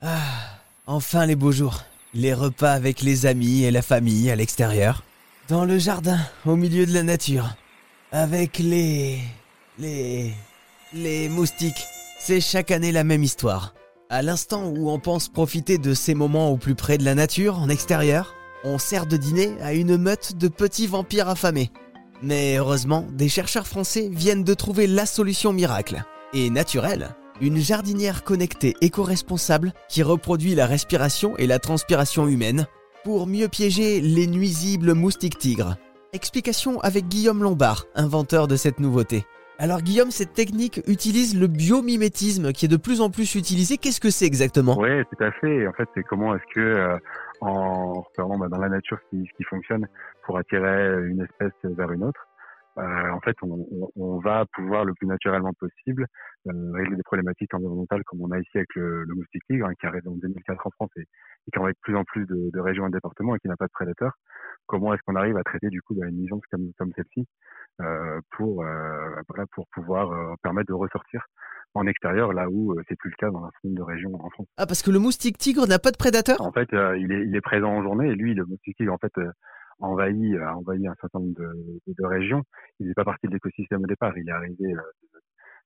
Ah, enfin les beaux jours. Les repas avec les amis et la famille à l'extérieur. Dans le jardin, au milieu de la nature. Avec les... les... les moustiques. C'est chaque année la même histoire. À l'instant où on pense profiter de ces moments au plus près de la nature, en extérieur, on sert de dîner à une meute de petits vampires affamés. Mais heureusement, des chercheurs français viennent de trouver la solution miracle. Et naturelle. Une jardinière connectée éco-responsable qui reproduit la respiration et la transpiration humaine pour mieux piéger les nuisibles moustiques tigres. Explication avec Guillaume Lombard, inventeur de cette nouveauté. Alors Guillaume, cette technique utilise le biomimétisme qui est de plus en plus utilisé. Qu'est-ce que c'est exactement? Oui, tout à fait. En fait, c'est comment est-ce que euh, en repérant bah, dans la nature ce qui fonctionne pour attirer une espèce vers une autre, euh, en fait, on, on, on, va pouvoir le plus naturellement possible euh, régler des problématiques environnementales comme on a ici avec le, le moustique tigre, hein, qui arrive en 2004 en France et, et qui arrive de plus en plus de, de, régions et de départements et qui n'a pas de prédateurs. Comment est-ce qu'on arrive à traiter du coup bah, une nuisance comme, comme celle-ci euh, pour euh, voilà, pour pouvoir euh, permettre de ressortir en extérieur, là où c'est plus le cas dans un certain nombre de régions en France? Ah, parce que le moustique tigre n'a pas de prédateur En fait, il, est, il est présent en journée et lui, le moustique tigre, en fait, envahi, a envahi un certain nombre de, de, régions. Il n'est pas parti de l'écosystème au départ, il est arrivé euh,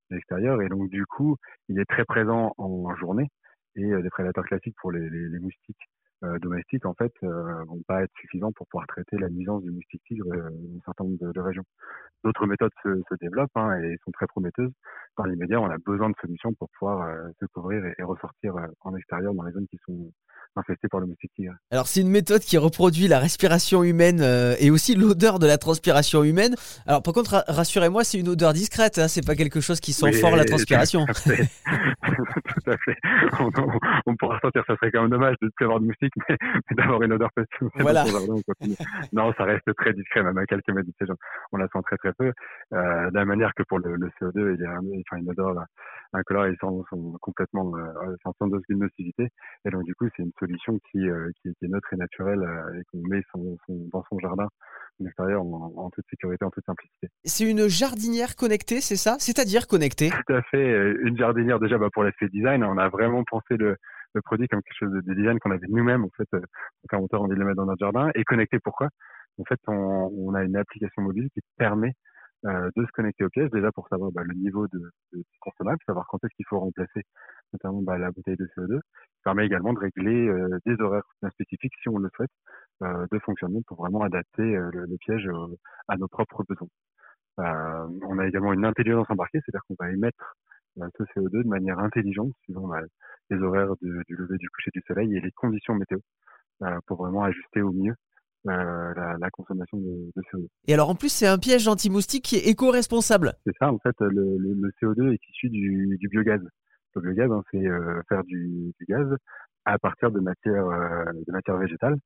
de l'extérieur et donc du coup, il est très présent en journée et euh, des prédateurs classiques pour les, les, les moustiques euh, domestiques en fait euh, vont pas être suffisants pour pouvoir traiter la nuisance du moustique tigre euh, dans un certain nombre de, de régions. D'autres méthodes se, se développent hein, et sont très prometteuses. Dans l'immédiat, on a besoin de solutions pour pouvoir euh, se couvrir et, et ressortir en extérieur dans les zones qui sont infesté par le moustique tigre. Alors c'est une méthode qui reproduit la respiration humaine euh, et aussi l'odeur de la transpiration humaine. Alors par contre, rassurez-moi, c'est une odeur discrète, hein, c'est pas quelque chose qui sent oui, fort la transpiration. Tout à fait. On, on, on, pourra sentir, ça serait quand même dommage de ne plus avoir de moustique, mais, mais d'avoir une odeur positive. Voilà. non, ça reste très discret, même à quelques mètres du on la sent très très peu. Euh, de la manière que pour le, le CO2, il y a enfin, une odeur incolore, ils sont, sont complètement euh, sans, sans dose nocivité. Et donc du coup, c'est une solution qui, euh, qui, qui, est neutre et naturelle euh, et qu'on met son, son, dans son jardin en extérieur en, en, toute sécurité, en toute simplicité. C'est une jardinière connectée, c'est ça? C'est-à-dire connectée? Tout à fait. Euh, une jardinière déjà bah, pour l'aspect design, on a vraiment pensé le, produit comme quelque chose de design qu'on avait nous-mêmes en fait quand on envie de le mettre dans notre jardin et connecté pourquoi? En fait, on, on a une application mobile qui permet euh, de se connecter aux pièces, déjà pour savoir bah, le niveau de, de consommable, savoir quand est-ce qu'il faut remplacer notamment bah, la bouteille de CO2. Ça permet également de régler euh, des horaires spécifiques, si on le souhaite, euh, de fonctionnement pour vraiment adapter euh, le, piège à nos propres besoins. Euh, on a également une intelligence embarquée, c'est-à-dire qu'on va émettre ce CO2 de manière intelligente suivant bah, les horaires du, du lever du coucher du soleil et les conditions météo pour vraiment ajuster au mieux euh, la, la, consommation de, de, CO2. Et alors en plus c'est un piège anti-moustique qui est éco-responsable. C'est ça en fait le, le, le, CO2 est issu du, du biogaz. Le biogaz hein, c'est euh, faire du, du, gaz à partir de matière euh, de matière végétale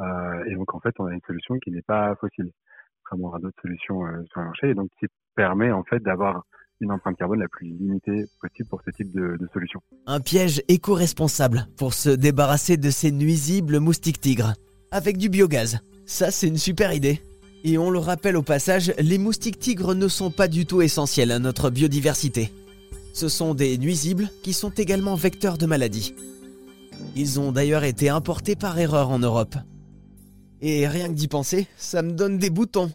euh, et donc en fait on a une solution qui n'est pas fossile. Contrairement à d'autres solutions euh, sur le marché et donc qui permet en fait d'avoir une empreinte carbone la plus limitée possible pour ce type de, solution. Un piège éco-responsable pour se débarrasser de ces nuisibles moustiques tigres avec du biogaz. Ça, c'est une super idée. Et on le rappelle au passage, les moustiques tigres ne sont pas du tout essentiels à notre biodiversité. Ce sont des nuisibles qui sont également vecteurs de maladies. Ils ont d'ailleurs été importés par erreur en Europe. Et rien que d'y penser, ça me donne des boutons.